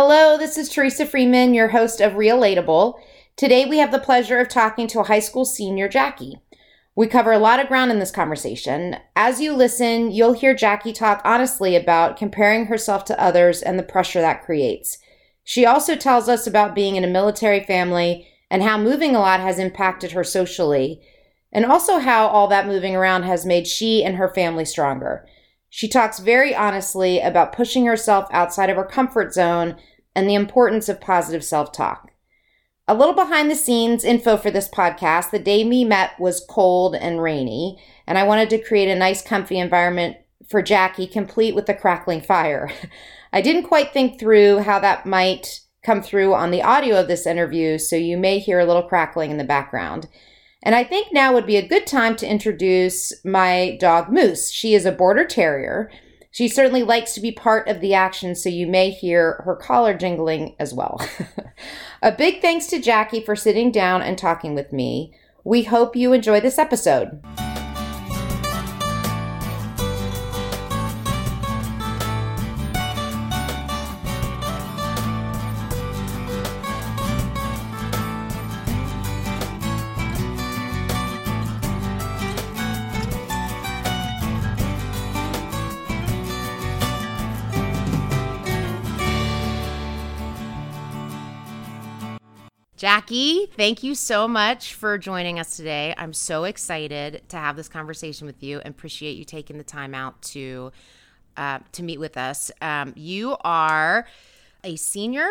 Hello, this is Teresa Freeman, your host of Relatable. Today we have the pleasure of talking to a high school senior, Jackie. We cover a lot of ground in this conversation. As you listen, you'll hear Jackie talk honestly about comparing herself to others and the pressure that creates. She also tells us about being in a military family and how moving a lot has impacted her socially, and also how all that moving around has made she and her family stronger. She talks very honestly about pushing herself outside of her comfort zone and the importance of positive self talk. A little behind the scenes info for this podcast the day we met was cold and rainy, and I wanted to create a nice, comfy environment for Jackie, complete with a crackling fire. I didn't quite think through how that might come through on the audio of this interview, so you may hear a little crackling in the background. And I think now would be a good time to introduce my dog Moose. She is a border terrier. She certainly likes to be part of the action, so you may hear her collar jingling as well. a big thanks to Jackie for sitting down and talking with me. We hope you enjoy this episode. Jackie, thank you so much for joining us today. I'm so excited to have this conversation with you and appreciate you taking the time out to uh, to meet with us. Um, you are a senior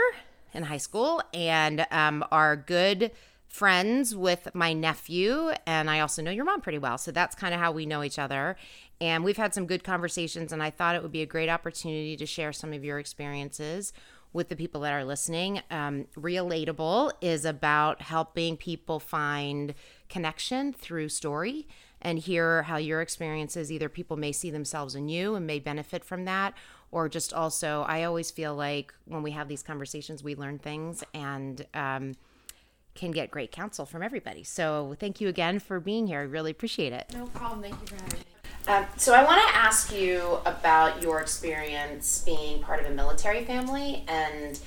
in high school and um, are good friends with my nephew, and I also know your mom pretty well. So that's kind of how we know each other. And we've had some good conversations, and I thought it would be a great opportunity to share some of your experiences with the people that are listening. Um, Relatable is about helping people find connection through story and hear how your experiences either people may see themselves in you and may benefit from that or just also i always feel like when we have these conversations we learn things and um, can get great counsel from everybody. So thank you again for being here. I really appreciate it. No problem. Thank you for having me um, so I want to ask you about your experience being part of a military family and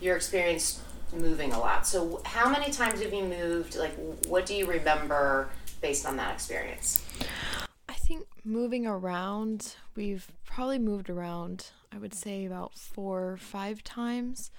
your experience moving a lot. So how many times have you moved? Like, what do you remember based on that experience? I think moving around, we've probably moved around, I would say about four or five times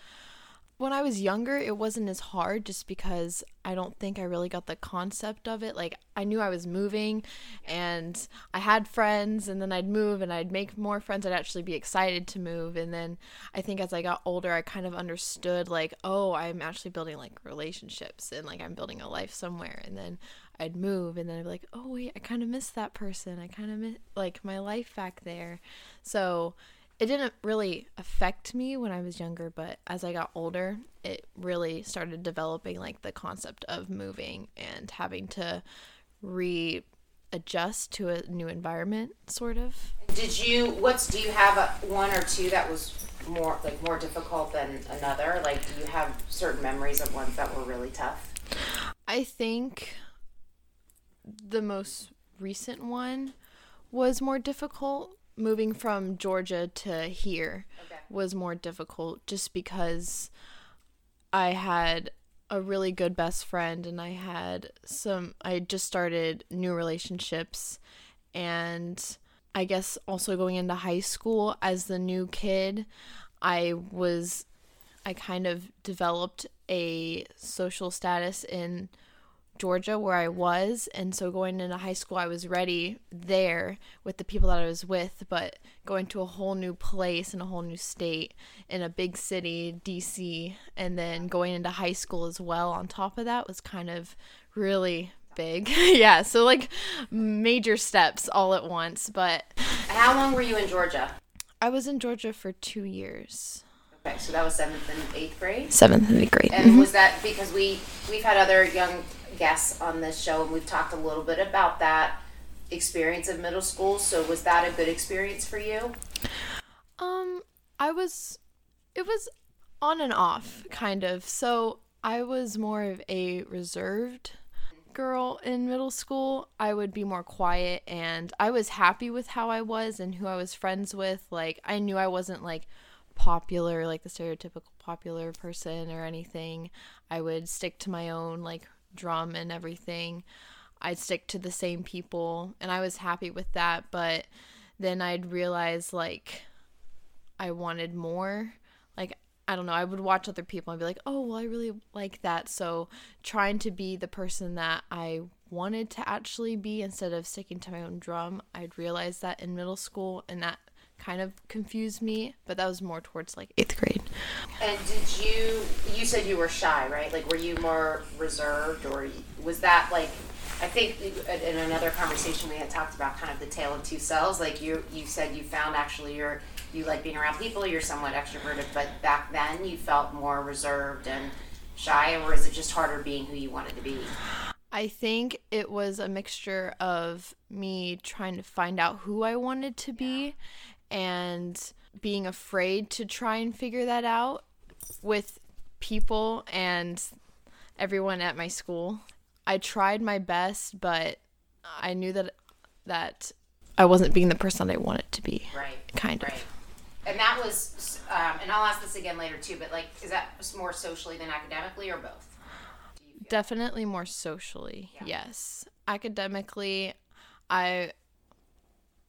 when I was younger, it wasn't as hard just because I don't think I really got the concept of it. Like, I knew I was moving and I had friends, and then I'd move and I'd make more friends. I'd actually be excited to move. And then I think as I got older, I kind of understood, like, oh, I'm actually building like relationships and like I'm building a life somewhere. And then I'd move and then I'd be like, oh, wait, I kind of miss that person. I kind of miss like my life back there. So, it didn't really affect me when I was younger, but as I got older, it really started developing like the concept of moving and having to readjust to a new environment, sort of. Did you? What's do you have a, one or two that was more like more difficult than another? Like, do you have certain memories of ones that were really tough? I think the most recent one was more difficult moving from Georgia to here okay. was more difficult just because I had a really good best friend and I had some I just started new relationships and I guess also going into high school as the new kid I was I kind of developed a social status in Georgia where I was and so going into high school I was ready there with the people that I was with but going to a whole new place in a whole new state in a big city DC and then going into high school as well on top of that was kind of really big yeah so like major steps all at once but how long were you in Georgia I was in Georgia for 2 years Okay, so that was seventh and eighth grade. Seventh and eighth grade. And mm-hmm. was that because we we've had other young guests on this show, and we've talked a little bit about that experience of middle school. So, was that a good experience for you? Um, I was, it was on and off, kind of. So, I was more of a reserved girl in middle school. I would be more quiet, and I was happy with how I was and who I was friends with. Like, I knew I wasn't like popular, like the stereotypical popular person or anything. I would stick to my own like drum and everything. I'd stick to the same people and I was happy with that, but then I'd realize like I wanted more. Like I don't know, I would watch other people and be like, "Oh, well I really like that." So trying to be the person that I wanted to actually be instead of sticking to my own drum, I'd realized that in middle school and that kind of confused me, but that was more towards like 8th grade. And did you you said you were shy, right? Like were you more reserved or was that like I think in another conversation we had talked about kind of the tale of two selves. Like you, you said you found actually you're you like being around people. You're somewhat extroverted, but back then you felt more reserved and shy, or is it just harder being who you wanted to be? I think it was a mixture of me trying to find out who I wanted to be and being afraid to try and figure that out with people and everyone at my school. I tried my best, but I knew that that I wasn't being the person I wanted to be. Right. Kind right. of. And that was, um, and I'll ask this again later too. But like, is that more socially than academically, or both? Definitely more socially. Yeah. Yes. Academically, I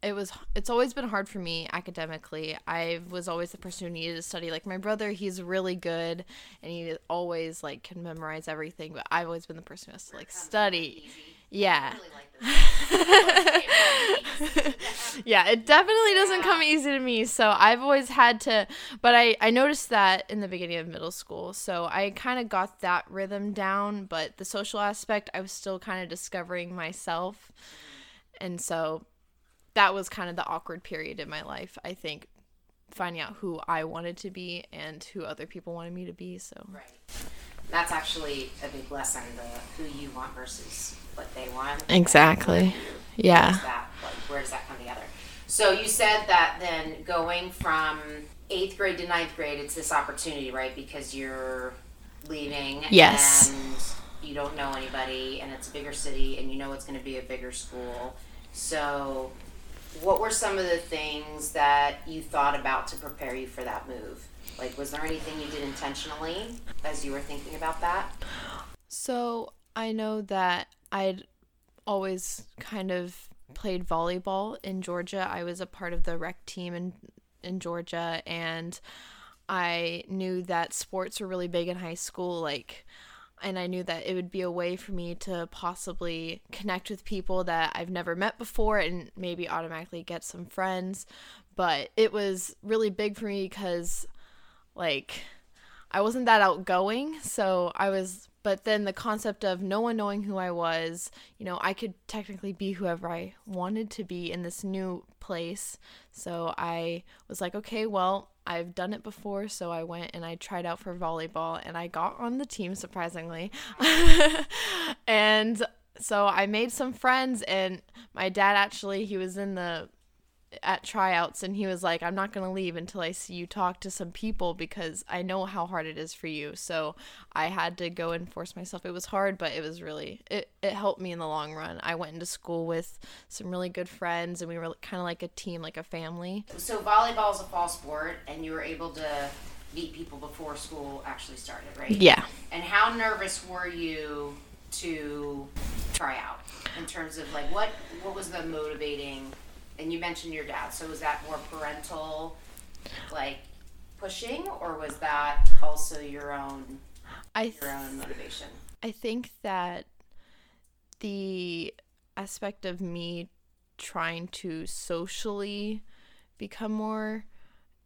it was it's always been hard for me academically. I was always the person who needed to study. Like my brother, he's really good and he always like can memorize everything, but I've always been the person who has to like study. Yeah. yeah, it definitely doesn't come easy to me. So I've always had to, but I, I noticed that in the beginning of middle school. So I kind of got that rhythm down, but the social aspect, I was still kind of discovering myself. And so that was kind of the awkward period in my life, I think, finding out who I wanted to be and who other people wanted me to be. So, right. That's actually a big lesson the who you want versus what they want. Exactly. Yeah. That, like, where does that come together? So you said that then going from eighth grade to ninth grade, it's this opportunity, right? Because you're leaving. Yes. And you don't know anybody, and it's a bigger city, and you know it's going to be a bigger school. So, what were some of the things that you thought about to prepare you for that move? Like, was there anything you did intentionally as you were thinking about that? So, I know that I'd always kind of played volleyball in Georgia. I was a part of the rec team in in Georgia and I knew that sports were really big in high school like and I knew that it would be a way for me to possibly connect with people that I've never met before and maybe automatically get some friends. But it was really big for me because like I wasn't that outgoing, so I was but then the concept of no one knowing who I was, you know, I could technically be whoever I wanted to be in this new place. So I was like, okay, well, I've done it before, so I went and I tried out for volleyball and I got on the team surprisingly. and so I made some friends and my dad actually he was in the at tryouts and he was like i'm not going to leave until i see you talk to some people because i know how hard it is for you so i had to go and force myself it was hard but it was really it, it helped me in the long run i went into school with some really good friends and we were kind of like a team like a family So volleyball is a fall sport, and you were able to meet people before school actually started, right? yeah And how nervous were you to try out in terms of like what what was the motivating? And you mentioned your dad, so was that more parental, like pushing, or was that also your own i your own motivation? I think that the aspect of me trying to socially become more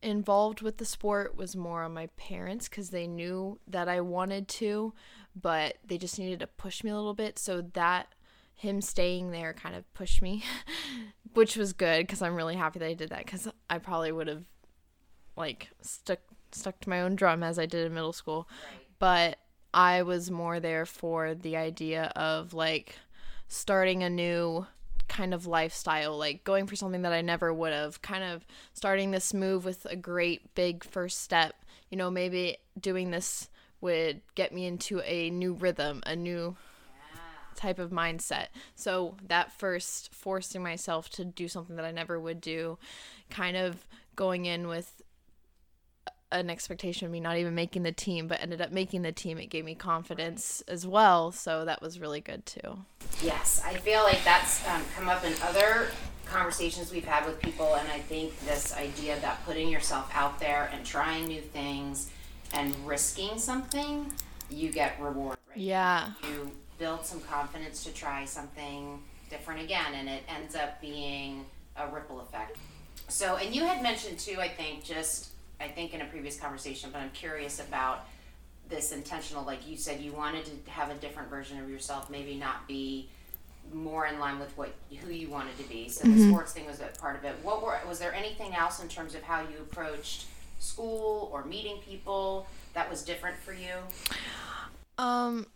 involved with the sport was more on my parents because they knew that I wanted to, but they just needed to push me a little bit. So that him staying there kind of pushed me, which was good because I'm really happy that I did that because I probably would have like stuck stuck to my own drum as I did in middle school but I was more there for the idea of like starting a new kind of lifestyle, like going for something that I never would have, kind of starting this move with a great big first step. You know, maybe doing this would get me into a new rhythm, a new type of mindset. So that first forcing myself to do something that I never would do, kind of going in with an expectation of me not even making the team, but ended up making the team. It gave me confidence as well, so that was really good too. Yes, I feel like that's um, come up in other conversations we've had with people, and I think this idea that putting yourself out there and trying new things and risking something, you get reward. Right? Yeah. You build some confidence to try something different again, and it ends up being a ripple effect. So, and you had mentioned too, I think, just I think in a previous conversation, but I'm curious about this intentional, like you said, you wanted to have a different version of yourself, maybe not be more in line with what who you wanted to be. So the sports thing was a part of it. What were was there anything else in terms of how you approached school or meeting people that was different for you? Um,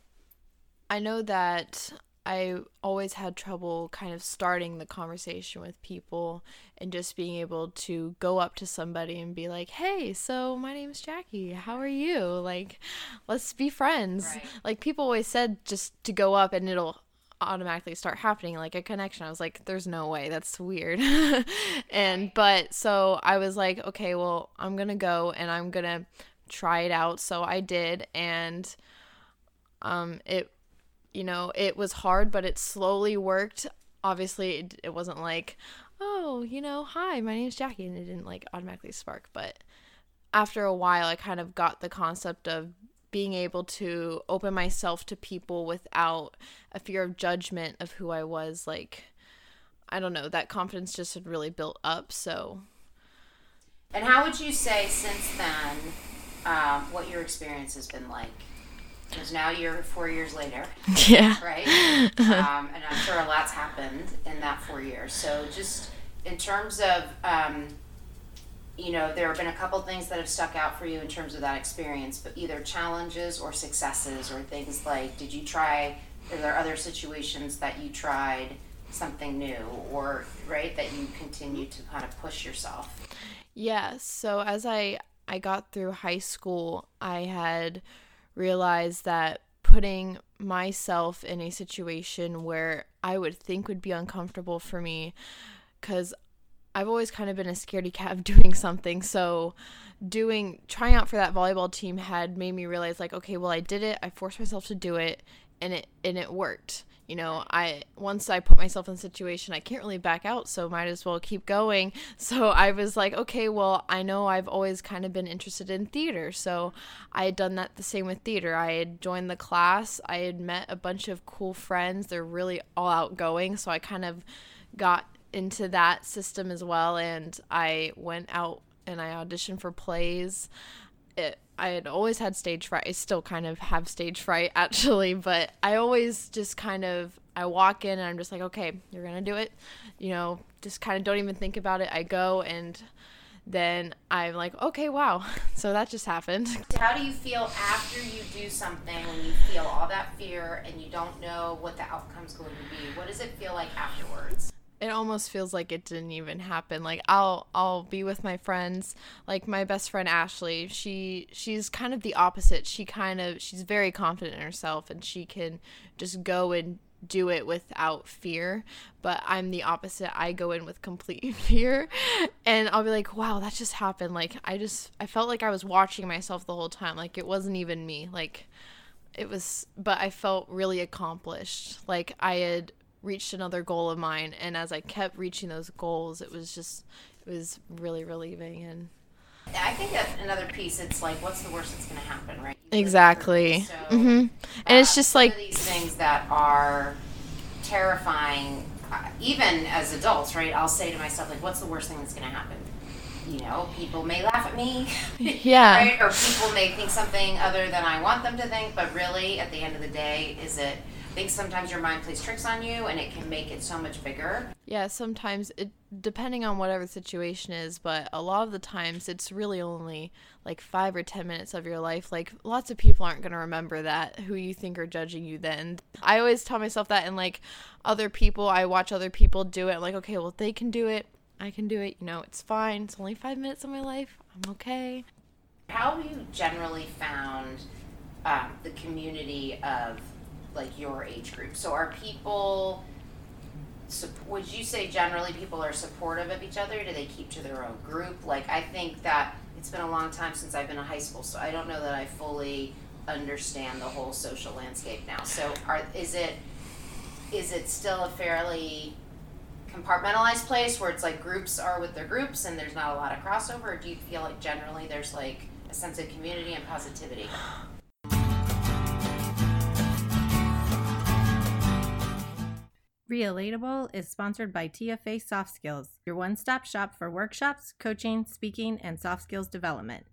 I know that I always had trouble kind of starting the conversation with people and just being able to go up to somebody and be like, "Hey, so my name's Jackie. How are you? Like, let's be friends." Right. Like people always said just to go up and it'll automatically start happening like a connection. I was like, there's no way. That's weird. and but so I was like, okay, well, I'm going to go and I'm going to try it out. So I did and um it you know, it was hard, but it slowly worked. Obviously, it, it wasn't like, "Oh, you know, hi, my name's Jackie." And it didn't like automatically spark, but after a while I kind of got the concept of being able to open myself to people without a fear of judgment of who I was like I don't know, that confidence just had really built up, so And how would you say since then um, what your experience has been like? Because now you're four years later, yeah. right? um, and I'm sure a lot's happened in that four years. So just in terms of, um, you know, there have been a couple things that have stuck out for you in terms of that experience, but either challenges or successes or things like, did you try? Are there other situations that you tried something new, or right that you continue to kind of push yourself? Yeah, so as I I got through high school, I had realized that putting myself in a situation where I would think would be uncomfortable for me cuz I've always kind of been a scaredy cat of doing something. So doing trying out for that volleyball team had made me realize like okay, well I did it. I forced myself to do it and it and it worked you know i once i put myself in a situation i can't really back out so might as well keep going. So i was like okay well i know i've always kind of been interested in theater so i had done that the same with theater. I had joined the class i had met a bunch of cool friends they're really all outgoing so i kind of got into that system as well and i went out and i auditioned for plays it, I had always had stage fright. I still kind of have stage fright actually, but I always just kind of I walk in and I'm just like, okay, you're gonna do it. You know, just kind of don't even think about it. I go and then I'm like, okay, wow. So that just happened. How do you feel after you do something when you feel all that fear and you don't know what the outcome's going to be? What does it feel like afterwards? It almost feels like it didn't even happen. Like i'll i'll be with my friends. Like my best friend ashley she she's kind of the opposite. She kind of she's very confident in herself and she can just go and do it without fear. But i'm the opposite. I go in with complete fear. And i'll be like wow that just happened. Like i just i felt like i was watching myself the whole time. Like it wasn't even me. Like it was but i felt really accomplished. Like i had reached another goal of mine and as i kept reaching those goals it was just it was really relieving and I think that's another piece. It's like, what's the worst that's going to happen, right? exactly So, hmm and it's uh, just like these things that are terrifying, uh, even as adults, right? I'll say to myself, like, what's the worst thing that's going to happen? You know, people may laugh at me, Yeah. right? Or people may think something other than I want them to think, but really, at the end of the day, is it? I think sometimes your mind plays tricks on you, and it can make it so much bigger. yeah sometimes it depending on whatever the situation is but a lot of the times it's really only like five or ten minutes of your life. Like lots of people aren't going to remember that who you think are judging you then. I always tell myself that and like other people i watch other people do it like okay well they can do it i can do it you know it's fine it's only five minutes of my life i'm okay. How have you generally found um, the community of like your age group? So are people? Would you say generally people are supportive of each other? Do they keep to their own group? Like I think that it's been a long time since I've been in high school, so I don't know that I fully understand the whole social landscape now. So, are is it is it still a fairly compartmentalized place where it's like groups are with their groups and there's not a lot of crossover? Or do you feel like generally there's like a sense of community and positivity? Relatable is sponsored by TFA Soft Skills, your one stop shop for workshops, coaching, speaking, and soft skills development.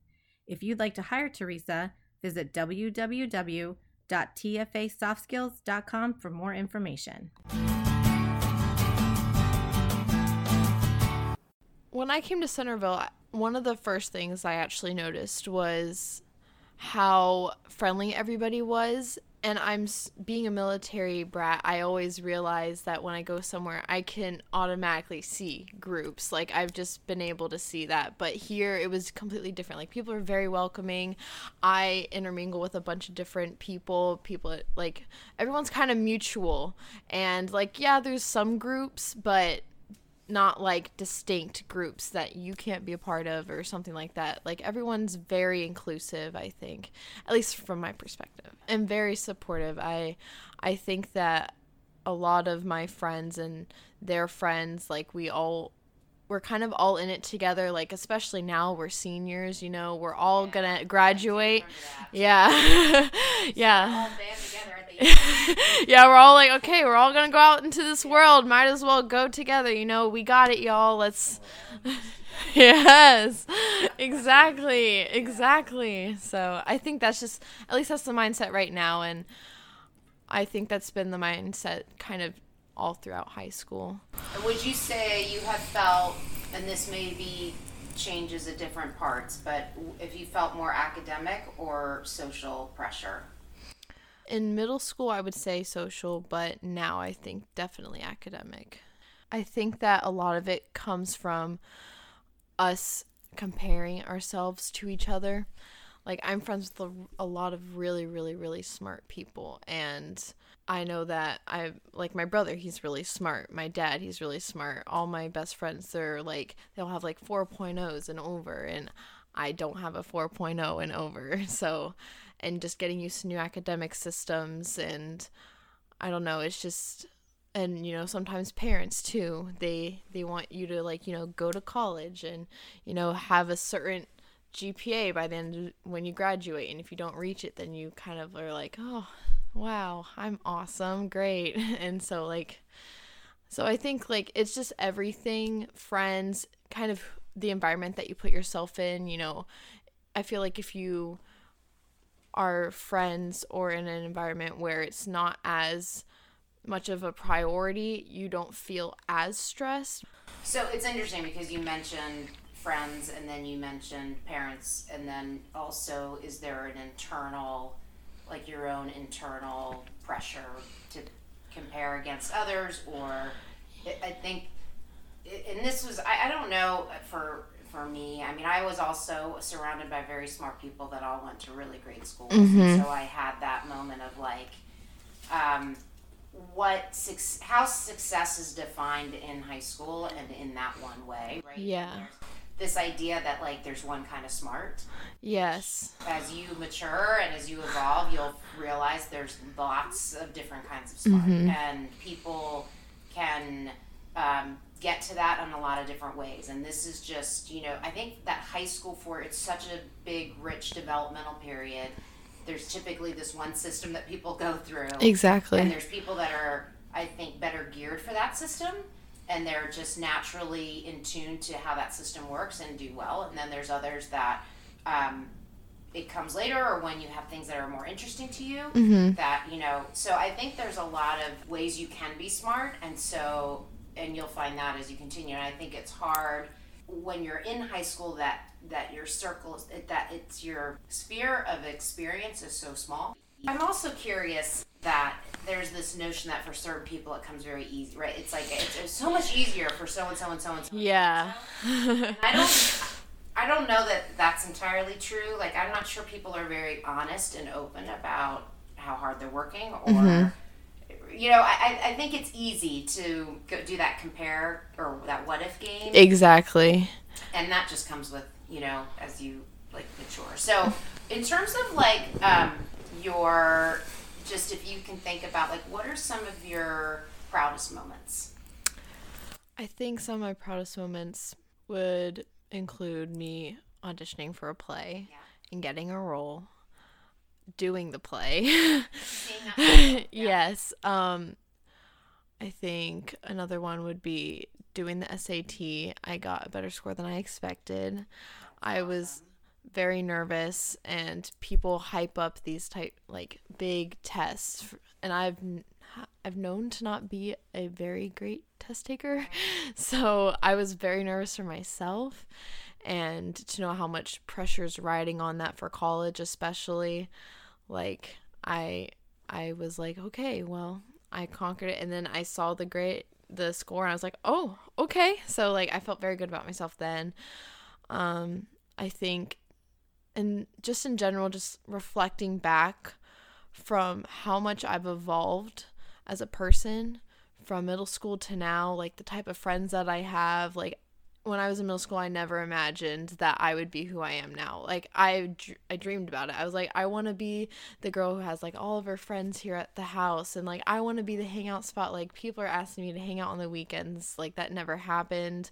If you'd like to hire Teresa, visit www.tfasoftskills.com for more information. When I came to Centerville, one of the first things I actually noticed was how friendly everybody was and I'm being a military brat, I always realize that when I go somewhere, I can automatically see groups. Like I've just been able to see that. But here it was completely different. Like people are very welcoming. I intermingle with a bunch of different people. People like everyone's kind of mutual. And like yeah, there's some groups, but not like distinct groups that you can't be a part of or something like that. Like everyone's very inclusive, I think, at least from my perspective, and very supportive. I I think that a lot of my friends and their friends like we all we're kind of all in it together. Like especially now we're seniors you know we're all yeah, gonna graduate. yeah. Yeah yeah we're all like okay we're all gonna go out into this world. Might as well go together. You know we got it y'all. Let's yes. Exactly. Exactly. So i think that's just at least that's the mindset right now and i think that's been the mindset kind of all throughout high school. Would you say you have felt, and this may be changes at different parts, but if you felt more academic or social pressure? In middle school, I would say social, but now I think definitely academic. I think that a lot of it comes from us comparing ourselves to each other. Like, I'm friends with a, lot of really, really, really smart people, and I know that I like my brother, he's really smart. My dad, he's really smart. All my best friends, they're like they'll have like 4.0s and over and I don't have a 4.0 and over. So, and just getting used to new academic systems and I don't know, it's just and you know sometimes parents too they they want you to like you know go to college and you know have a certain GPA by the end when you graduate and if you don't reach it then you kind of are like oh wow, I'm awesome, great. And so, like, so I think, like, it's just everything, friends, kind of the environment that you put yourself in. You know, I feel like if you are friends or in an environment where it's not as much of a priority, you don't feel as stressed. So it's interesting because you mentioned friends and then you mentioned parents and then also is there an internal like your own internal pressure to compare against others or i think and this was I, don't know uh, for for me i mean i was also surrounded by very smart people that all went to really great schools mm-hmm. so i had that moment of like um, what how success is defined in high school and in that one way right yeah this idea that like there's one kind of smart. Yes. As you mature and as you evolve, you'll realize there's lots of different kinds of smart, mm-hmm. and people can um, get to that in a lot of different ways. And this is just, you know, I think that high school for it's such a big, rich developmental period. There's typically this one system that people go through. Exactly. And there's people that are, I think, better geared for that system and they're just naturally in tune to how that system works and do well. And then there's others that um, it comes later or when you have things that are more interesting to you mm-hmm. that, you know, so I think there's a lot of ways you can be smart. And so, and you'll find that as you continue. And I think it's hard when you're in high school that that your circle that it's your sphere of experience is so small. I'm also curious that there's this notion that for certain people it comes very easy, right? It's like it's, it's so much easier for so and so and so and so. Yeah. I don't. I don't know that that's entirely true. Like I'm not sure people are very honest and open about how hard they're working, or mm-hmm. You know, I I think it's easy to go do that compare or that what if game. Exactly. And that just comes with you know, as you like mature. So, in terms of like um, your, just if you can think about like, what are some of your proudest moments? I think some of my proudest moments would include me auditioning for a play Yeah. and getting a role, doing the play. That- yes. Um I think another one would be doing the SAT. I got a better score than I expected. I was very nervous and people hype up these type like big tests and I've I've known to not be a very great test taker. So I was very nervous for myself and to know how much pressure is riding on that for college especially like I I was like okay well I conquered it. And then I saw the great the score and I was like oh okay. So like I felt very good about myself then. Um I think and just in general just reflecting back from how much I've evolved as a person from middle school to now like the type of friends that I have like when I was in middle school, I never imagined that I would be who I am now. Like I, I dreamed about it. I was like, I want to be the girl who has like all of her friends here at the house, and like I want to be the hangout spot. Like people are asking me to hang out on the weekends. Like that never happened,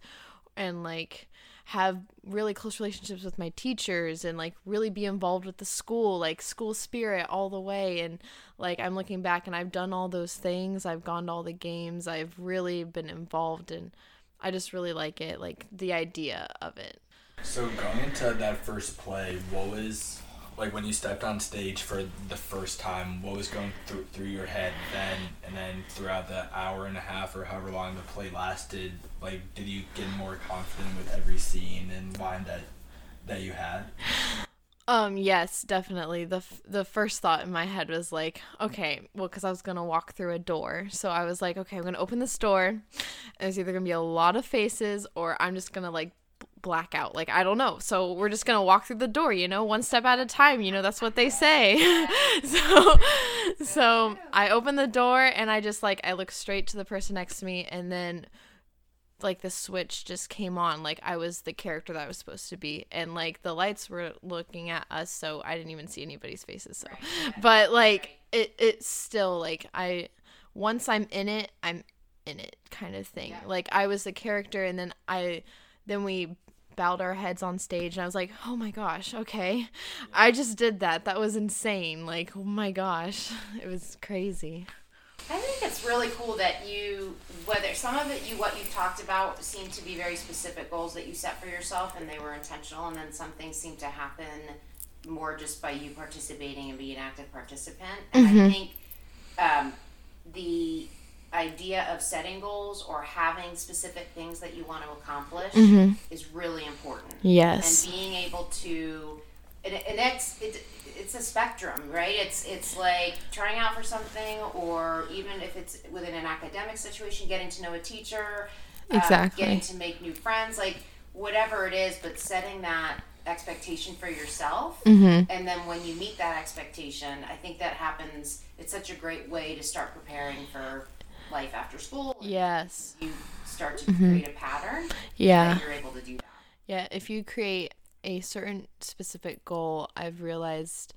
and like have really close relationships with my teachers and like really be involved with the school like school spirit all the way and like i'm looking back and i've done all those things i've gone to all the games i've really been involved and I just really like it, like the idea of it. So going into that first play, what was like when you stepped on stage for the first time? What was going through through your head then, and then throughout the hour and a half or however long the play lasted? Like, did you get more confident with every scene and line that that you had? Um, yes, definitely. The f- the first thought in my head was like, okay, well, because I was gonna walk through a door, so I was like, okay, I'm gonna open this door, and it's either gonna be a lot of faces or I'm just gonna like b- black out. Like I don't know. So we're just gonna walk through the door, you know, one step at a time. You know, that's what they say. so, so I open the door and I just like I look straight to the person next to me, and then like the switch just came on like i was the character that i was supposed to be. And like the lights were looking at us so i didn't even see anybody's faces so. But like it it's still like i once i'm in it i'm in it kind of thing. Like i was the character and then i then we bowed our heads on stage and i was like oh my gosh okay. I just did that. That was insane. Like oh my gosh. It was crazy I think it's really cool that you, whether some of it you what you've talked about seem to be very specific goals that you set for yourself and they were intentional, and then some things seem to happen more just by you participating and being an active participant. And I think um, the idea of setting goals or having specific things that you want to accomplish is really important. yes and being able to and, and it's it, it's a spectrum right? It's it's like trying out for something or even if it's within an academic situation getting to know a teacher uh, Exactly. getting to make new friends like whatever it is but setting that expectation for yourself. Mm-hmm. and then when you meet that expectation i think that happens it's such a great way to start preparing for life after school. Yes. You start to create a pattern yeah. you're able to do that. Yeah, if you create a certain specific goal, I've realized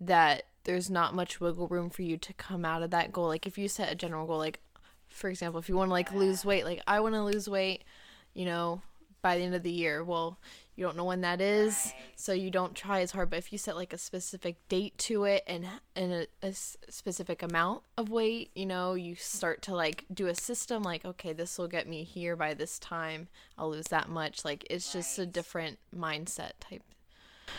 that there's not much wiggle room for you to come out of that goal. Like if you set a general goal, like for example, if you want to like lose weight, like I want to lose weight, you know, by the end of the year. Well, you don't know when that is, so you don't try as hard. But if you set like a specific date to it and and a, a specific amount of weight, you know, you start to like do a system. Like, okay, this will get me here by this time. I'll lose that much. Like, it's just a different mindset type.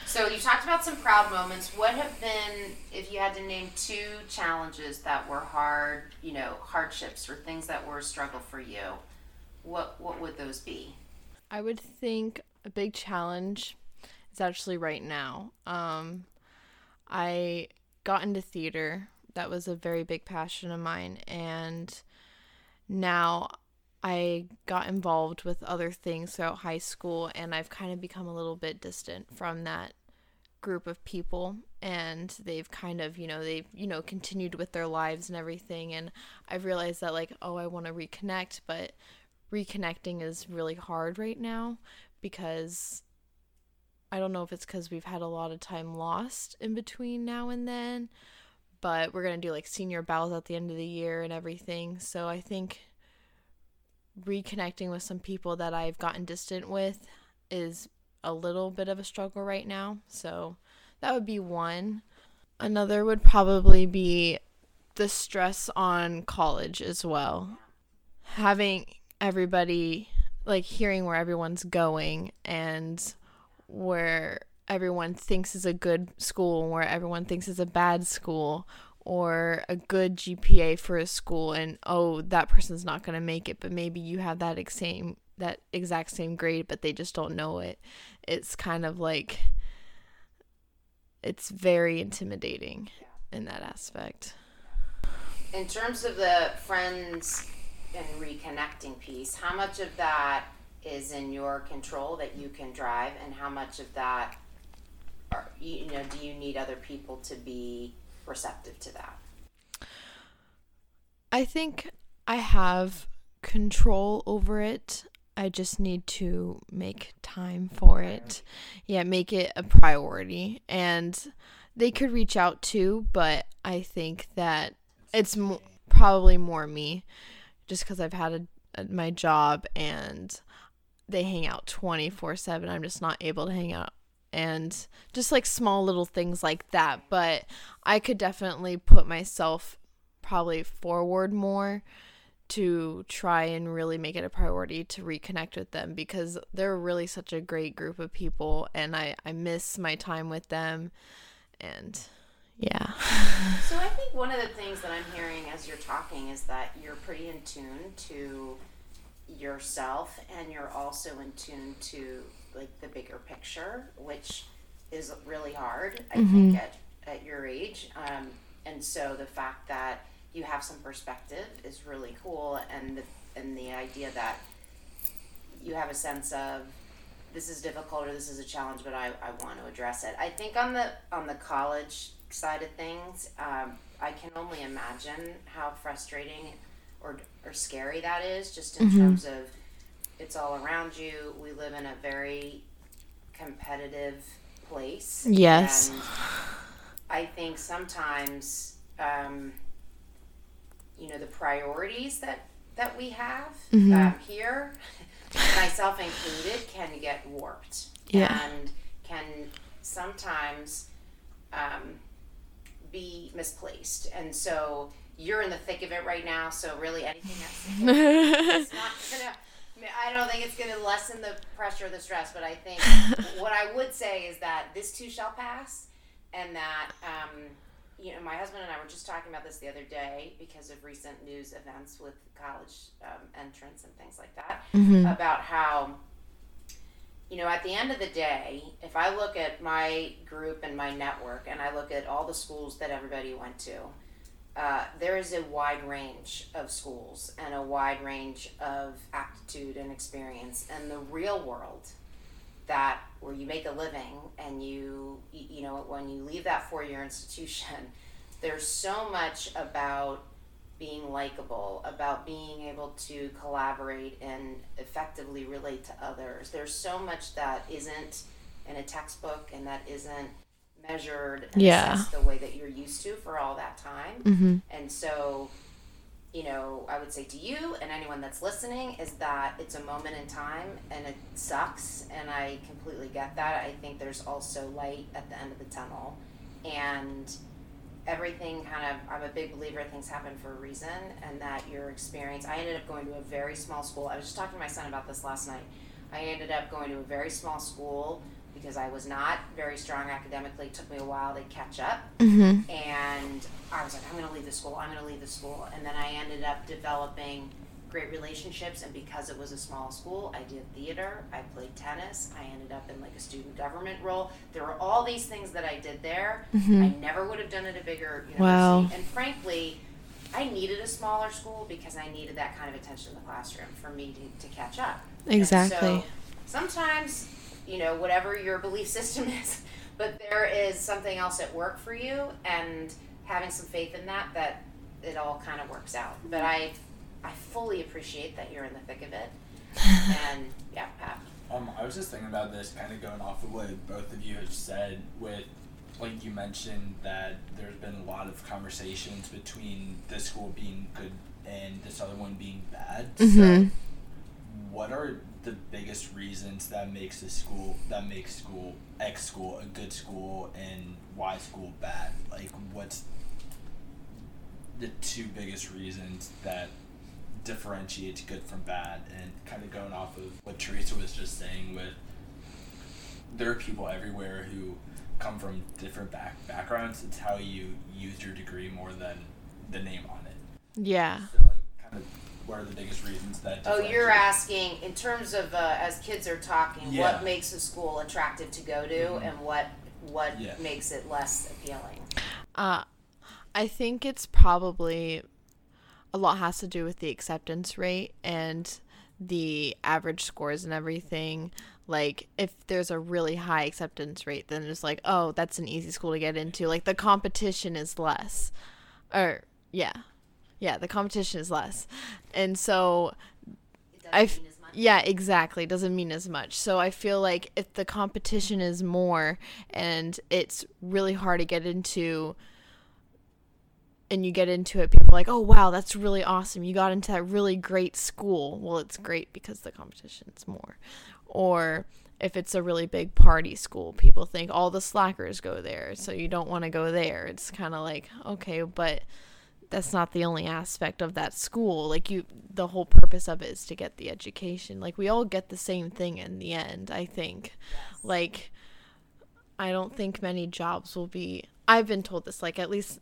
So you talked about some proud moments. What have been, if you had to name two challenges that were hard, you know, hardships or things that were a struggle for you? What what would those be? I would think a big challenge is actually right now. Um, I got into theater. That was a very big passion of mine. And now I got involved with other things throughout high school, and I've kind of become a little bit distant from that group of people and they've kind of you know they've you know continued with their lives and everything and i've realized that like oh i want to reconnect but reconnecting is really hard right now because I don't know if it's because we've had a lot of time lost in between now and then, but we're going to do like senior battles at the end of the year and everything. So I think reconnecting with some people that I've gotten distant with is a little bit of a struggle right now. So that would be one. Another would probably be the stress on college as well. Having everybody like hearing where everyone's going and where everyone thinks is a good school and where everyone thinks is a bad school or a good GPA for a school and oh that person's not going to make it but maybe you have that same that exact same grade but they just don't know it. It's kind of like it's very intimidating in that aspect. In terms of the friends and reconnecting piece, how much of that is in your control that you can drive, and how much of that, are, you know, do you need other people to be receptive to that? I think I have control over it. I just need to make time for it. Yeah, make it a priority. And they could reach out too, but I think that it's probably more me just because I've had a, a, my job and they hang out 24 7. I'm just not able to hang out. And just like small little things like that. But I could definitely put myself probably forward more to try and really make it a priority to reconnect with them because they're really such a great group of people and I, I miss my time with them and yeah. so I think one of the things that I'm hearing as you're talking is that you're pretty in tune to yourself and you're also in tune to like the bigger picture, which is really hard, I mm-hmm. think, at, at your age. Um, and so the fact that you have some perspective is really cool and the, and the idea that you have a sense of this is difficult or this is a challenge, but I, I want to address it. I think on the on the college side of things, um, I can only imagine how frustrating or or scary that is, just in mm-hmm. terms of it's all around you. We live in a very competitive place. Yes. And I think sometimes, um, you know, the priorities that that we have mm-hmm. um, here myself included, can get warped. Yeah. And can sometimes um, be misplaced. And so you're in the thick of it right now. So really, anything that's not gonna. I don't think it's going to lessen the pressure, the stress, but I think what I would say is that this too shall pass, and that um, you know, my husband and I were just talking about this the other day because of recent news events with college um, entrance and things like that mm-hmm. about how, you know, at the end of the day, if I look at my group and my network and I look at all the schools that everybody went to, uh, there is a wide range of schools and a wide range of aptitude and experience. And the real world that where you make a living and you you know when you leave that four year institution there's so much about being likable about being able to collaborate and effectively relate to others there's so much that isn't in a textbook and that isn't measured yeah. the way that you're used to for all that time mm-hmm. and so you know, I would say to you and anyone that's listening is that it's a moment in time and it sucks. And I completely get that. I think there's also light at the end of the tunnel. And everything kind of, I'm a big believer things happen for a reason and that your experience, I ended up going to a very small school. I was just talking to my son about this last night. I ended up going to a very small school because I was not very strong academically. It took me a while to catch up. Mm-hmm. And I was like, I'm going to leave the school. I'm going to leave the school. And then I ended up developing great relationships. And because it was a small school, I did theater. I played tennis. I ended up in like a student government role. There were all these things that I did there. Mm-hmm. I never would have done at a bigger university. Wow. And frankly, I needed a smaller school because I needed that kind of attention in the classroom for me to, to catch up. Exactly. So sometimes you know, whatever your belief system is. But there is something else at work for you, and having some faith in that, that it all kind of works out. But I, I fully appreciate that you're in the thick of it. and yeah, Pat. Um, I was just thinking about this, kind of going off of what both of you have said. With like you mentioned that there's been a lot of conversations between this school being good and this other one being bad. Mhm. So, what are the biggest reasons that makes a school that makes school X school a good school and Y school bad? Like, what's the two biggest reasons that differentiates good from bad? And kind of going off of what Teresa was just saying, with there are people everywhere who come from different back backgrounds. It's how you use your degree more than the name on it. Yeah. So, like, kind of, what are the biggest reasons that? Oh, you're asking in terms of uh, as kids are talking, Yeah. what makes a school attractive to go to, Mhm. and what what Yeah. makes it less appealing. Uh, I think it's probably a lot has to do with the acceptance rate and the average scores and everything. Like, if there's a really high acceptance rate, then it's like, oh, that's an easy school to get into. Like, the competition is less. Or, yeah. Yeah, the competition is less. And so I f- mean as much. yeah, exactly. Doesn't mean as much. So I feel like if the competition is more and it's really hard to get into and you get into it, people are like, oh, wow, that's really awesome. You got into that really great school. Well, it's great because the competition's more. Or if it's a really big party school, people think all the slackers go there. So you don't want to go there. It's kind of like, okay, but that's not the only aspect of that school like you the whole purpose of it is to get the education like we all get the same thing in the end i think like i don't think many jobs will be i've been told this like at least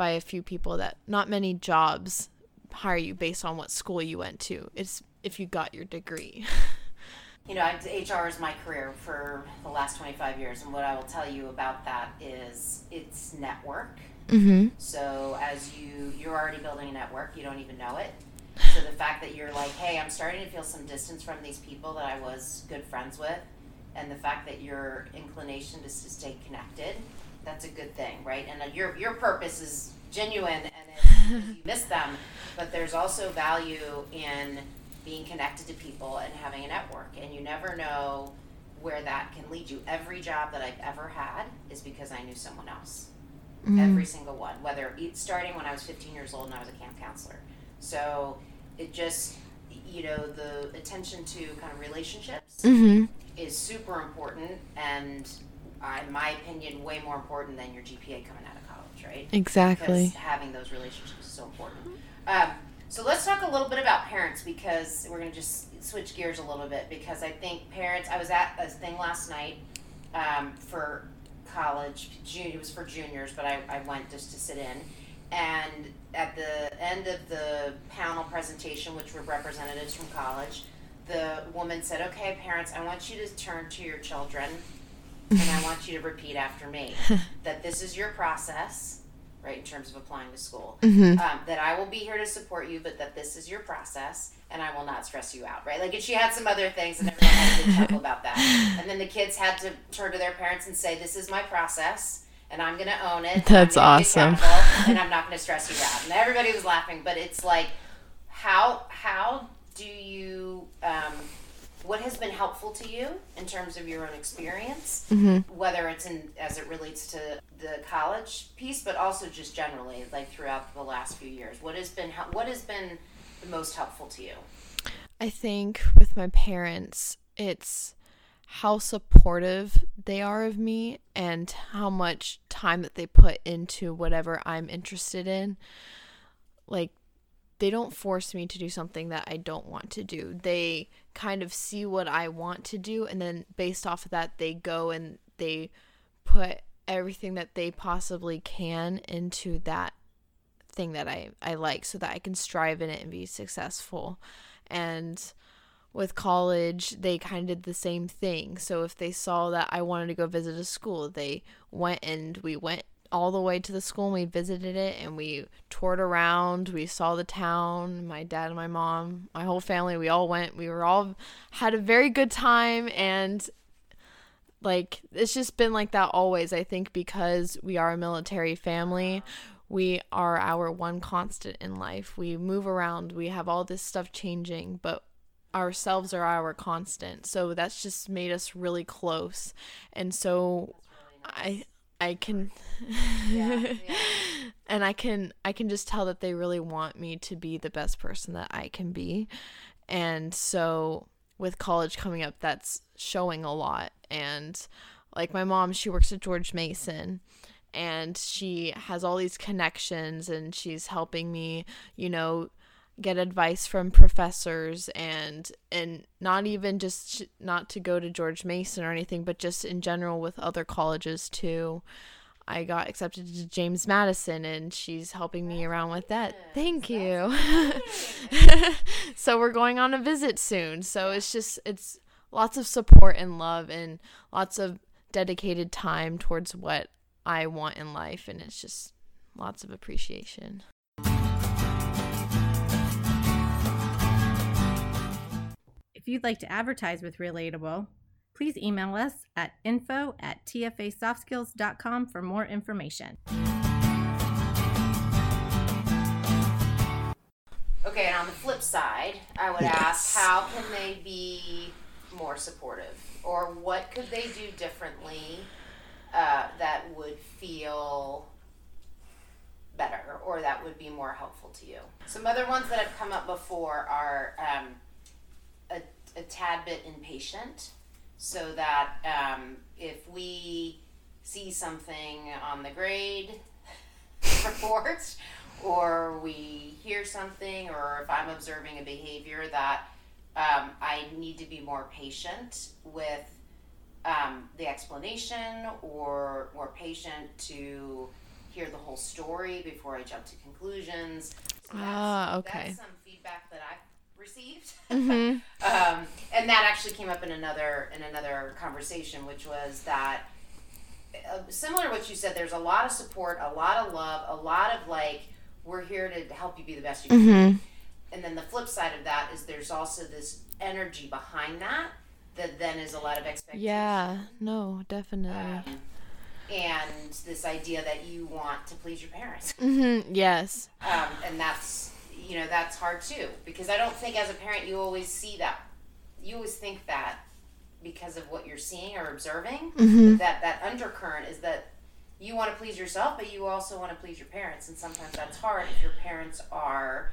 by a few people that not many jobs hire you based on what school you went to it's if you got your degree You know, HR is my career for the last 25 years, and what I will tell you about that is it's network. mm-hmm So as you you're already building a network, you don't even know it. So the fact that you're like, hey, I'm starting to feel some distance from these people that I was good friends with, and the fact that your inclination is to stay connected, that's a good thing, right? And uh, your your purpose is genuine, and you miss them, but there's also value in being connected to people and having a network, and you never know where that can lead you. Every job that I've ever had is because I knew someone else every single one, whether it starting when I was 15 years old and I was a camp counselor. So it just, you know, the attention to kind of relationships mm-hmm is super important and, uh, in my opinion, way more important than your GPA coming out of college, right? exactly Because having those relationships is so important. Um, so let's talk a little bit about parents because we're going to just switch gears a little bit because I think parents, I was at a thing last night um, for college, June, it was for juniors, but I, I went just to sit in. And at the end of the panel presentation, which were representatives from college, the woman said, Okay, parents, I want you to turn to your children and I want you to repeat after me that this is your process, right, in terms of applying to school. mm-hmm Um, that I will be here to support you, but that this is your process and I will not stress you out, right? Like, and she had some other things, and everyone had good chuckle about that. And then the kids had to turn to their parents and say, This is my process. And I'm gonna own it. That's awesome. And I'm not gonna stress you out. And everybody was laughing, but it's like, how how do you um, what has been helpful to you in terms of your own experience mm-hmm. whether it's in as it relates to the college piece but also just generally like throughout the last few years? What has been what has been the most helpful to you? I think with my parents, it's how supportive they are of me and how much time that they put into whatever I'm interested in. Like, they don't force me to do something that I don't want to do. They kind of see what I want to do, and then based off of that, they go and they put everything that they possibly can into that thing that I, I like so that I can strive in it and be successful. And with college, they kind of did the same thing. So if they saw that I wanted to go visit a school, they went and we went all the way to the school and we visited it and we toured around. We saw the town. My dad and my mom, my whole family, we all went. We were all had a very good time and like it's just been like that always i think because we are a military family we are our one constant in life we move around we have all this stuff changing but ourselves are our constant. So that's just made us really close. And so I I can and I can I can just tell that they really want me to be the best person that I can be. And so with college coming up that's showing a lot and like my mom she works at George Mason and she has all these connections and she's helping me, you know, get advice from professors and and not even just not to go to George Mason or anything but just in general with other colleges too. I got accepted to James Madison and she's helping me around with that. Thank you. so we're going on a visit soon. So it's just it's lots of support and love and lots of dedicated time towards what I want in life and it's just lots of appreciation. If you'd like to advertise with Relatable, please email us at info at tfasoftskills.com for more information. Okay, and on the flip side, I would ask how can they be more supportive? Or what could they do differently uh, that would feel better or that would be more helpful to you? Some other ones that have come up before are um, a, tad bit impatient so that um, if we see something on the grade report or we hear something or if I'm observing a behavior that um, I need to be more patient with um, the explanation or more patient to hear the whole story before I jump to conclusions. So that's, Ah, okay. That's some feedback that I've received. Mhm. um, and that actually came up in another in another conversation, which was that uh, similar to what you said. There's a lot of support, a lot of love, a lot of like we're here to help you be the best you can. Mhm. be. And then the flip side of that is there's also this energy behind that that then is a lot of expectation. Yeah, no, definitely. Um, and this idea that you want to please your parents. Mhm. Yes. Um, and that's you know that's hard too because I don't think as a parent you always see that. You always think that because of what you're seeing or observing Mhm. that that undercurrent is that you want to please yourself but you also want to please your parents and sometimes that's hard if your parents are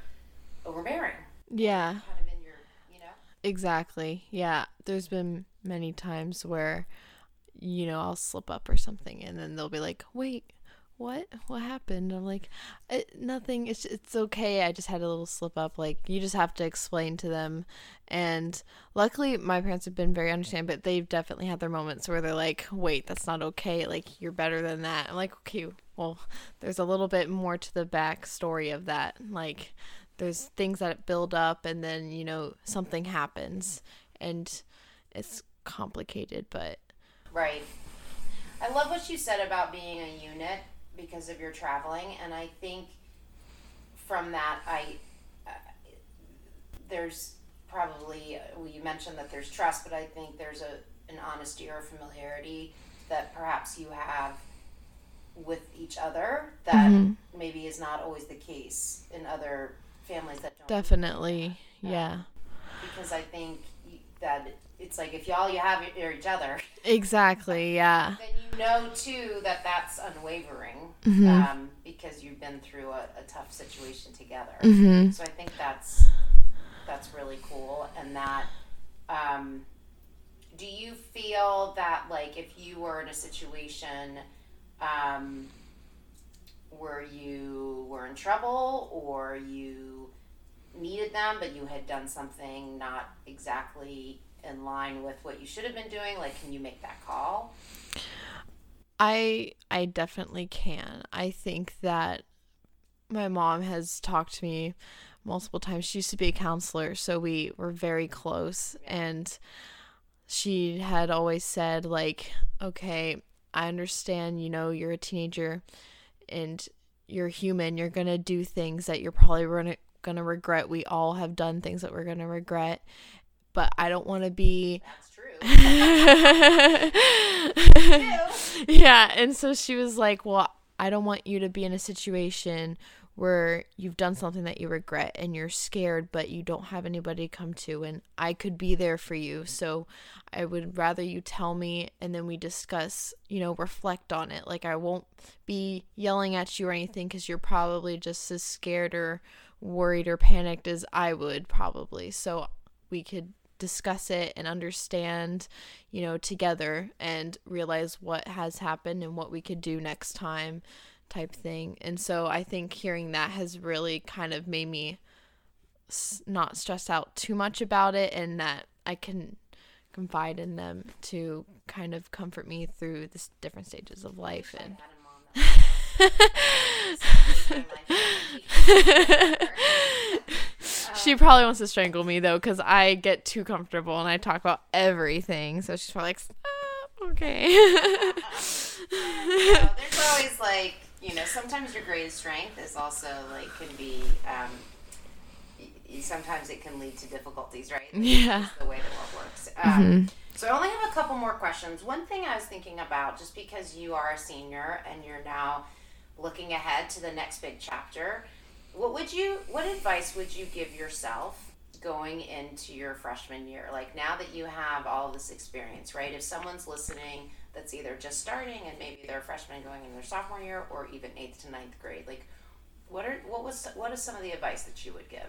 overbearing Yeah. kind of in your you know Exactly. Yeah. There's been many times where, you know, I'll slip up or something, and then they'll be like, "Wait, what? What happened?" I'm like, "Uh, "Nothing. It's it's okay. I just had a little slip up. Like you just have to explain to them." And luckily, my parents have been very understanding, but they've definitely had their moments where they're like, "Wait, that's not okay. Like you're better than that." I'm like, "Okay, well, there's a little bit more to the backstory of that. Like." there's things that build up and then you know something happens and it's complicated but Right. I love what you said about being a unit because of your traveling, and I think from that, I uh, there's probably well, you mentioned that there's trust, but I think there's a an honesty or a familiarity that perhaps you have with each other that Mhm. maybe is not always the case in other families that don't definitely yeah because I think that it's like if y'all you have are each other exactly yeah then you know too that that's unwavering Mhm. um, because you've been through a, a tough situation together. Mhm. So I think that's that's really cool, and that. Um, do you feel that like if you were in a situation um, where you were in trouble or you needed them but you had done something not exactly in line with what you should have been doing like can you make that call? I i definitely can. I think that my mom has talked to me multiple times. She used to be a counselor so we were very close and she had always said like okay i understand you know you're a teenager and you're human. You're gonna do things that you're probably gonna, gonna regret we all have done things that we're gonna regret but i don't want to be that's true yeah, and so she was like, "Well, I don't want you to be in a situation where you've done something that you regret and you're scared but you don't have anybody to come to and I could be there for you. So I would rather you tell me and then we discuss, you know, reflect on it. Like I won't be yelling at you or anything cuz you're probably just as scared or worried or panicked as I would probably. So we could discuss it and understand, you know, together and realize what has happened and what we could do next time type thing. And so I think hearing that has really kind of made me not stress out too much about it and that I can confide in them to kind of comfort me through the different stages of life and she probably wants to strangle me though because I get too comfortable and I talk about everything. So she's probably like, "Stop, okay. Well, there's always like you know sometimes your greatest strength is also like can be um, sometimes it can lead to difficulties right Like, Yeah. the way the world works um, so i only have a couple more questions one thing i was thinking about just because you are a senior and you're now looking ahead to the next big chapter what would you what advice would you give yourself going into your freshman year? Like now that you have all this experience right? If someone's listening that's either just starting and maybe they're a freshman going in their sophomore year or even eighth to ninth grade like what are what was what is some of the advice that you would give?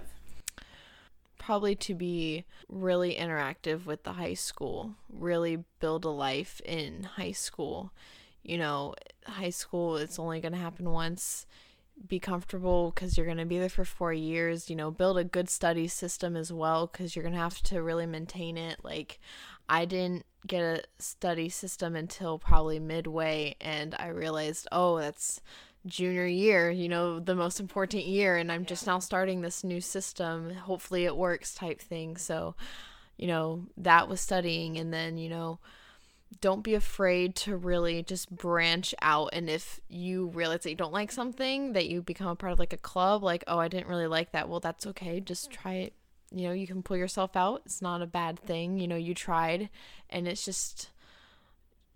Probably to be really interactive with the high school, really build a life in high school. You know, high school it's only going to happen once. Be comfortable cuz you're going to be there for 4 years, you know, build a good study system as well cuz you're going to have to really maintain it. Like I didn't get a study system until probably midway and I realized, "Oh, that's junior year, you know, the most important year, and I'm just now starting this new system. Hopefully it works type thing. So, you know, that was studying. And then, you know, don't be afraid to really just branch out. And if you realize that you don't like something, that you become a part of like a club, like, oh, I didn't really like that. Well, that's okay. Just try it. You know, you can pull yourself out. It's not a bad thing. You know, you tried, and it's just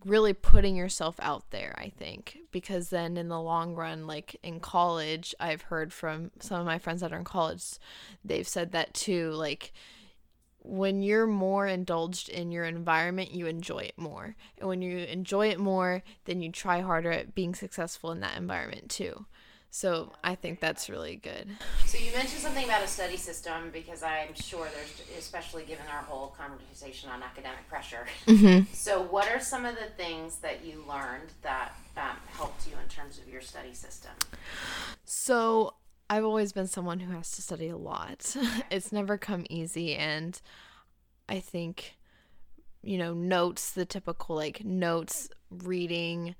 really putting yourself out there, I think, because then in the long run, like in college, I've heard from some of my friends that are in college, they've said that too. Like, when you're more indulged in your environment, you enjoy it more. And when you enjoy it more, then you try harder at being successful in that environment too. So I think that's really good. So you mentioned something about a study system because I'm sure there's, especially given our whole conversation on academic pressure. So what are some of the things that you learned that um, helped you in terms of your study system? So I've always been someone who has to study a lot. it's never come easy and I think you know, notes, the typical like notes, reading,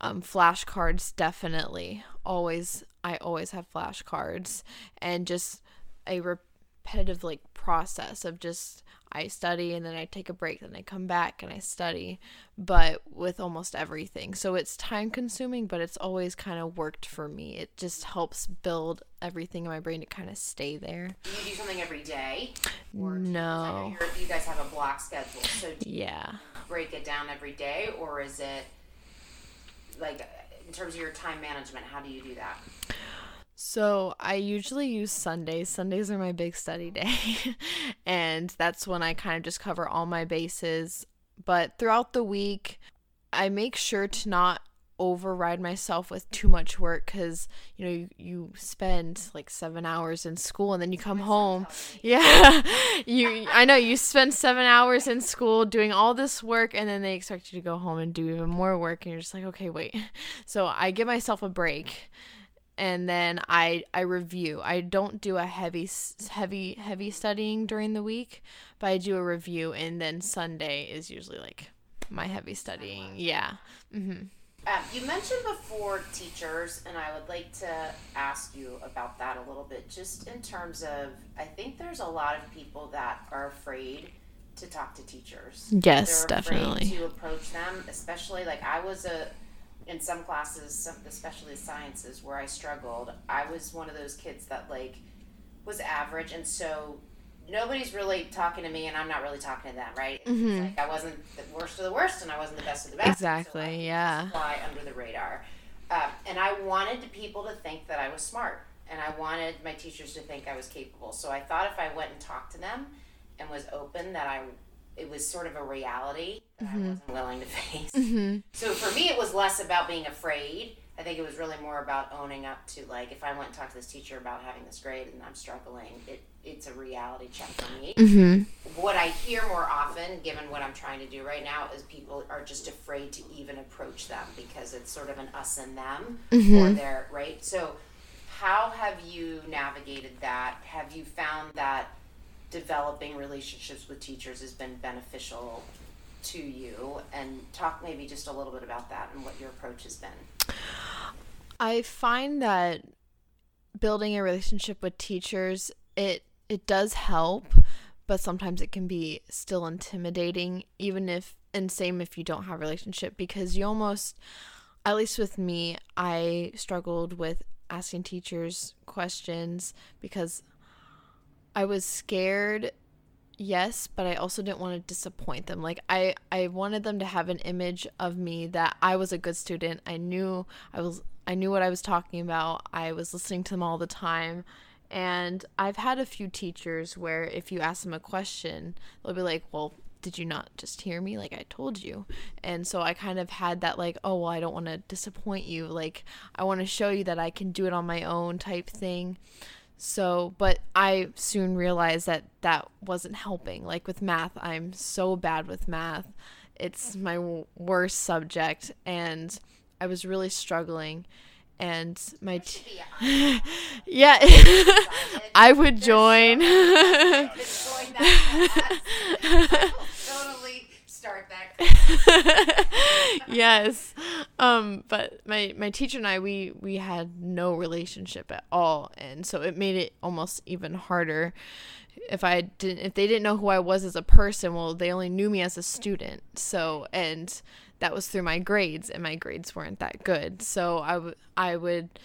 um flashcards definitely. Always I always have flashcards and just a repetitive like process of just I study and then I take a break, then I come back and I study, but with almost everything. So it's time consuming, but it's always kind of worked for me. It just helps build everything in my brain to kind of stay there. Do you do something every day? Or do you- I know No. you're- guys have a block schedule. So do you Yeah. break it down every day or is it like in terms of your time management, how do you do that? So I usually use Sundays. Sundays are my big study day. and that's when I kind of just cover all my bases. But throughout the week, I make sure to not override myself with too much work because you know you, you spend like seven hours in school and then you come home yeah you i know you spend seven hours in school doing all this work and then they expect you to go home and do even more work and you're just like okay wait so i give myself a break and then I I review. I don't do a heavy heavy heavy studying during the week, but I do a review and then Sunday is usually like my heavy studying. Yeah. Mhm. Um, you mentioned before teachers, and I would like to ask you about that a little bit, just in terms of I think there's a lot of people that are afraid to talk to teachers. Yes, They're definitely. To approach them, especially like I was a in some classes, some, especially sciences, where I struggled. I was one of those kids that like was average, and so nobody's really talking to me, and I'm not really talking to them, right? Mhm. Like I wasn't the worst of the worst, and I wasn't the best of the best. so I Exactly, could yeah. Fly under the radar. uh, and I wanted people to think that I was smart, and I wanted my teachers to think I was capable. So I thought if I went and talked to them and was open, that I it was sort of a reality that I mm-hmm. wasn't willing to face. Mm-hmm. So for me, it was less about being afraid. I think it was really more about owning up to like if I went and talked to this teacher about having this grade and I'm struggling, it it's a reality check for me. Mm-hmm. What I hear more often, given what I'm trying to do right now, is people are just afraid to even approach them because it's sort of an us and them or they're right. So how have you navigated that? Have you found that developing relationships with teachers has been beneficial to you? And talk maybe just a little bit about that and what your approach has been. I find that building a relationship with teachers it it does help, but sometimes it can be still intimidating even if and same if you don't have relationship because you almost at least with me, I struggled with asking teachers questions because I was scared yes but i also didn't want to disappoint them. Like i i wanted them to have an image of me that i was a good student. I knew i was i knew what i was talking about. I was listening to them all the time. And i've had a few teachers where if you ask them a question they'll be like well did you not just hear me? Like i told you. And so i kind of had that like oh well i don't want to disappoint you. Like i want to show you that i can do it on my own type thing so, but I soon realized that that wasn't helping. Like with math, I'm so bad with math. It's my w- worst subject and I was really struggling and my t- yeah I would join start yes. Um but my my teacher and i we we had no relationship at all. And so it made it almost even harder. If i didn't if they didn't know who i was as a person well they only knew me as a student. So and that was through my grades and my grades weren't that good. So i would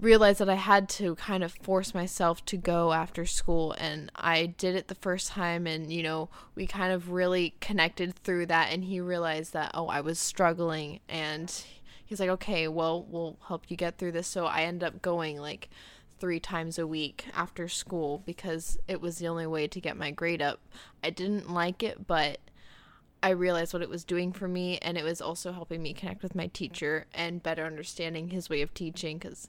realized that I had to kind of force myself to go after school and I did it the first time and you know we kind of really connected through that and he realized that oh I was struggling and he's like okay well we'll help you get through this so I ended up going like 3 times a week after school because it was the only way to get my grade up. I didn't like it but I realized what it was doing for me, and it was also helping me connect with my teacher and better understanding his way of teaching because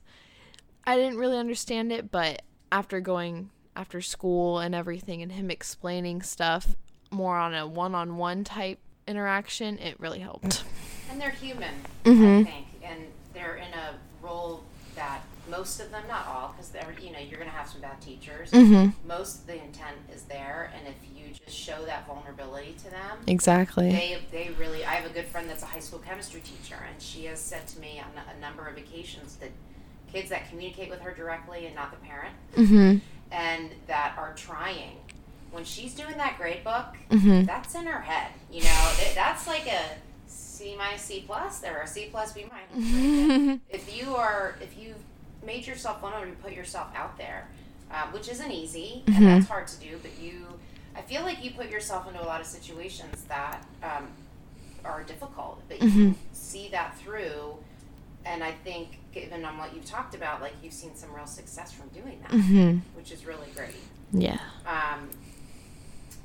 I didn't really understand it, but after going after school and everything and him explaining stuff more on a one on one type interaction, it really helped. And they're human, Mhm. I think, and they're in a role that most of them, not all, because they're you know you're going to have some bad teachers. Mm-hmm. Most of the intent is there, and if you just show that vulnerability to them, Exactly. they they really. I have a good friend that's a high school chemistry teacher, and she has said to me on a number of occasions that kids that communicate with her directly and not the parent, mm-hmm. and that are trying. When she's doing that grade book, Mm-hmm. that's in her head. You know, that's like a C minus C plus. There are C plus B minus. if you are, if you've made yourself vulnerable, you put yourself out there, uh, which isn't easy Mhm. and that's hard to do. But you, I feel like you put yourself into a lot of situations that um, are difficult, but you see that through. And I think, given on what you've talked about, like you've seen some real success from doing that, Mm-hmm. which is really great. Yeah. Um,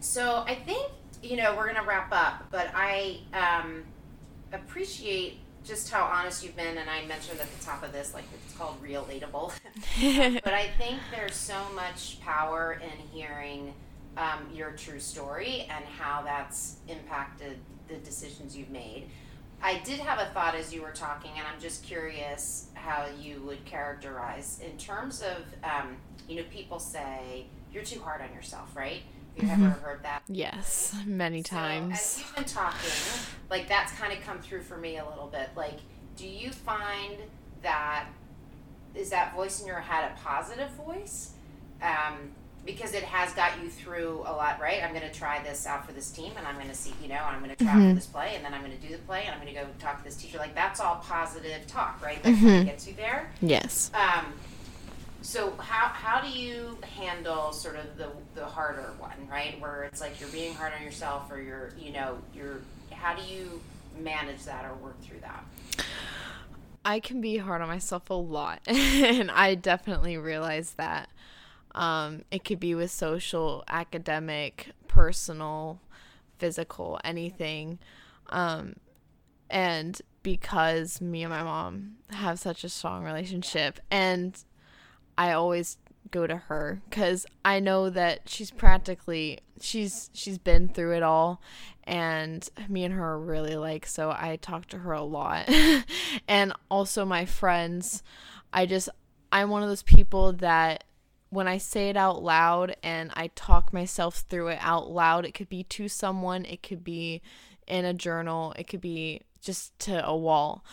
so I think you know we're gonna wrap up, but I um, appreciate just how honest you've been, and I mentioned at the top of this, like it's called relatable. but I think there's so much power in hearing um, your true story and how that's impacted the decisions you've made. I did have a thought as you were talking, and I'm just curious how you would characterize in terms of, um, you know, people say you're too hard on yourself, right? Have you ever heard that? yes. Many So, times. as you've been talking, like that's kind of come through for me a little bit. Like, do you find that is that voice in your head a positive voice? Um, because it has got you through a lot, right? I'm going to try this out for this team, and I'm going to see, you know, I'm going to try out for this play, and then I'm going to do the play, and I'm going to go talk to this teacher. Like that's all positive talk, right? That kind of gets you there. yes. Um, so how how do you handle sort of the the harder one, right? Where it's like you're being hard on yourself, or you're you know you're how do you manage that or work through that? I can be hard on myself a lot, and I definitely realize that. Um, it could be with social, academic, personal, physical, anything. Um, and because me and my mom have such a strong relationship, and I always go to her because I know that she's practically she's she's been through it all and me and her are really like so I talk to her a lot and also my friends I just I'm one of those people that when I say it out loud and I talk myself through it out loud it could be to someone it could be in a journal it could be just to a wall.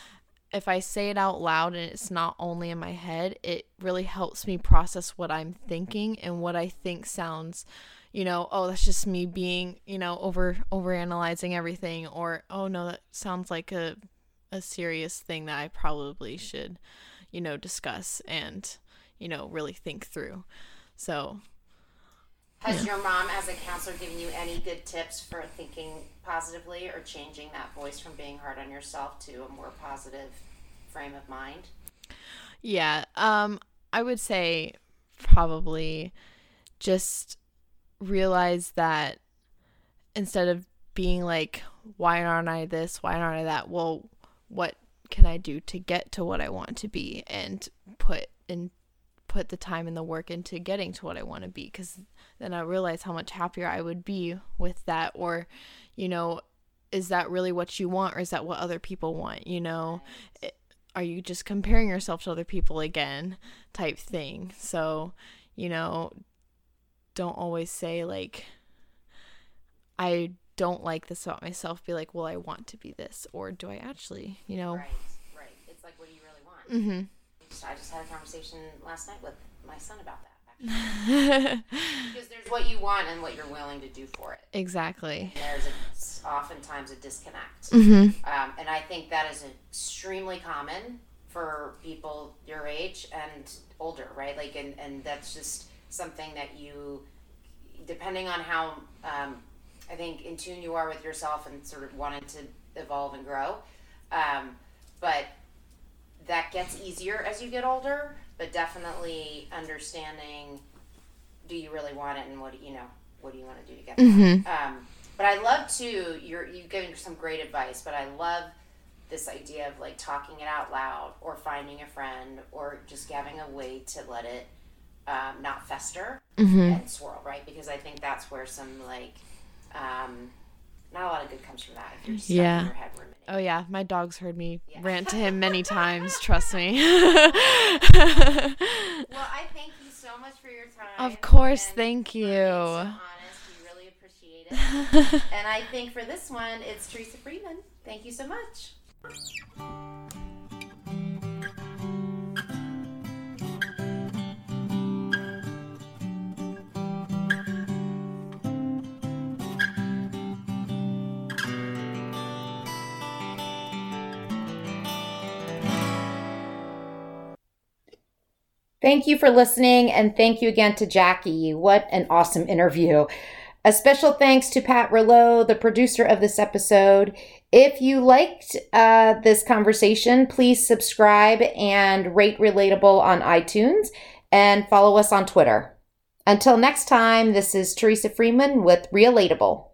If I say it out loud and it's not only in my head, it really helps me process what I'm thinking and what I think sounds, you know, oh, that's just me being, you know, over over analyzing everything or oh no, that sounds like a a serious thing that I probably should, you know, discuss and, you know, really think through. So, has yeah. your mom, as a counselor, given you any good tips for thinking positively or changing that voice from being hard on yourself to a more positive frame of mind? Yeah, um, I would say probably just realize that instead of being like, why aren't I this? Why aren't I that? Well, what can I do to get to what I want to be and put in put the time and the work into getting to what I want to be because then I realize how much happier I would be with that or you know is that really what you want or is that what other people want you know? It, eh, are you just comparing yourself to other people again type thing? So you know don't always say like I don't like this about myself be like well I want to be this or do I actually you know? Right right. It's like what do you really want mm-hmm. Mhm I just had a conversation last night with my son about that. because there's what you want and what you're willing to do for it. Exactly. And there's a, oftentimes a disconnect. Mm-hmm. Um, and I think that is extremely common for people your age and older, right? Like, and, and that's just something that you, depending on how, um, I think, in tune you are with yourself and sort of wanting to evolve and grow. Um, but that gets easier as you get older, but definitely understanding do you really want it and what do you know what do you want to do to get there. Mm-hmm. Um, but I love too you're you giving some great advice, but I love this idea of like talking it out loud or finding a friend or just having a way to let it um, not fester mm-hmm. and swirl, right? Because I think that's where some like um, not a lot of good comes from that if you're stuck yeah. in your head ruminating. Oh yeah, my dog's heard me yeah. rant to him many times. Trust me. well, I thank you so much for your time. Of course, thank you. So honest, we really appreciate it. and I think for this one, it's Teresa Freeman. Thank you so much. Thank you for listening, and thank you again to Jackie. What an awesome interview. A special thanks to Pat Rouleau, the producer of this episode. If you liked uh, this conversation, please subscribe and rate Relatable on iTunes and follow us on Twitter. Until next time, this is Teresa Freeman with Relatable.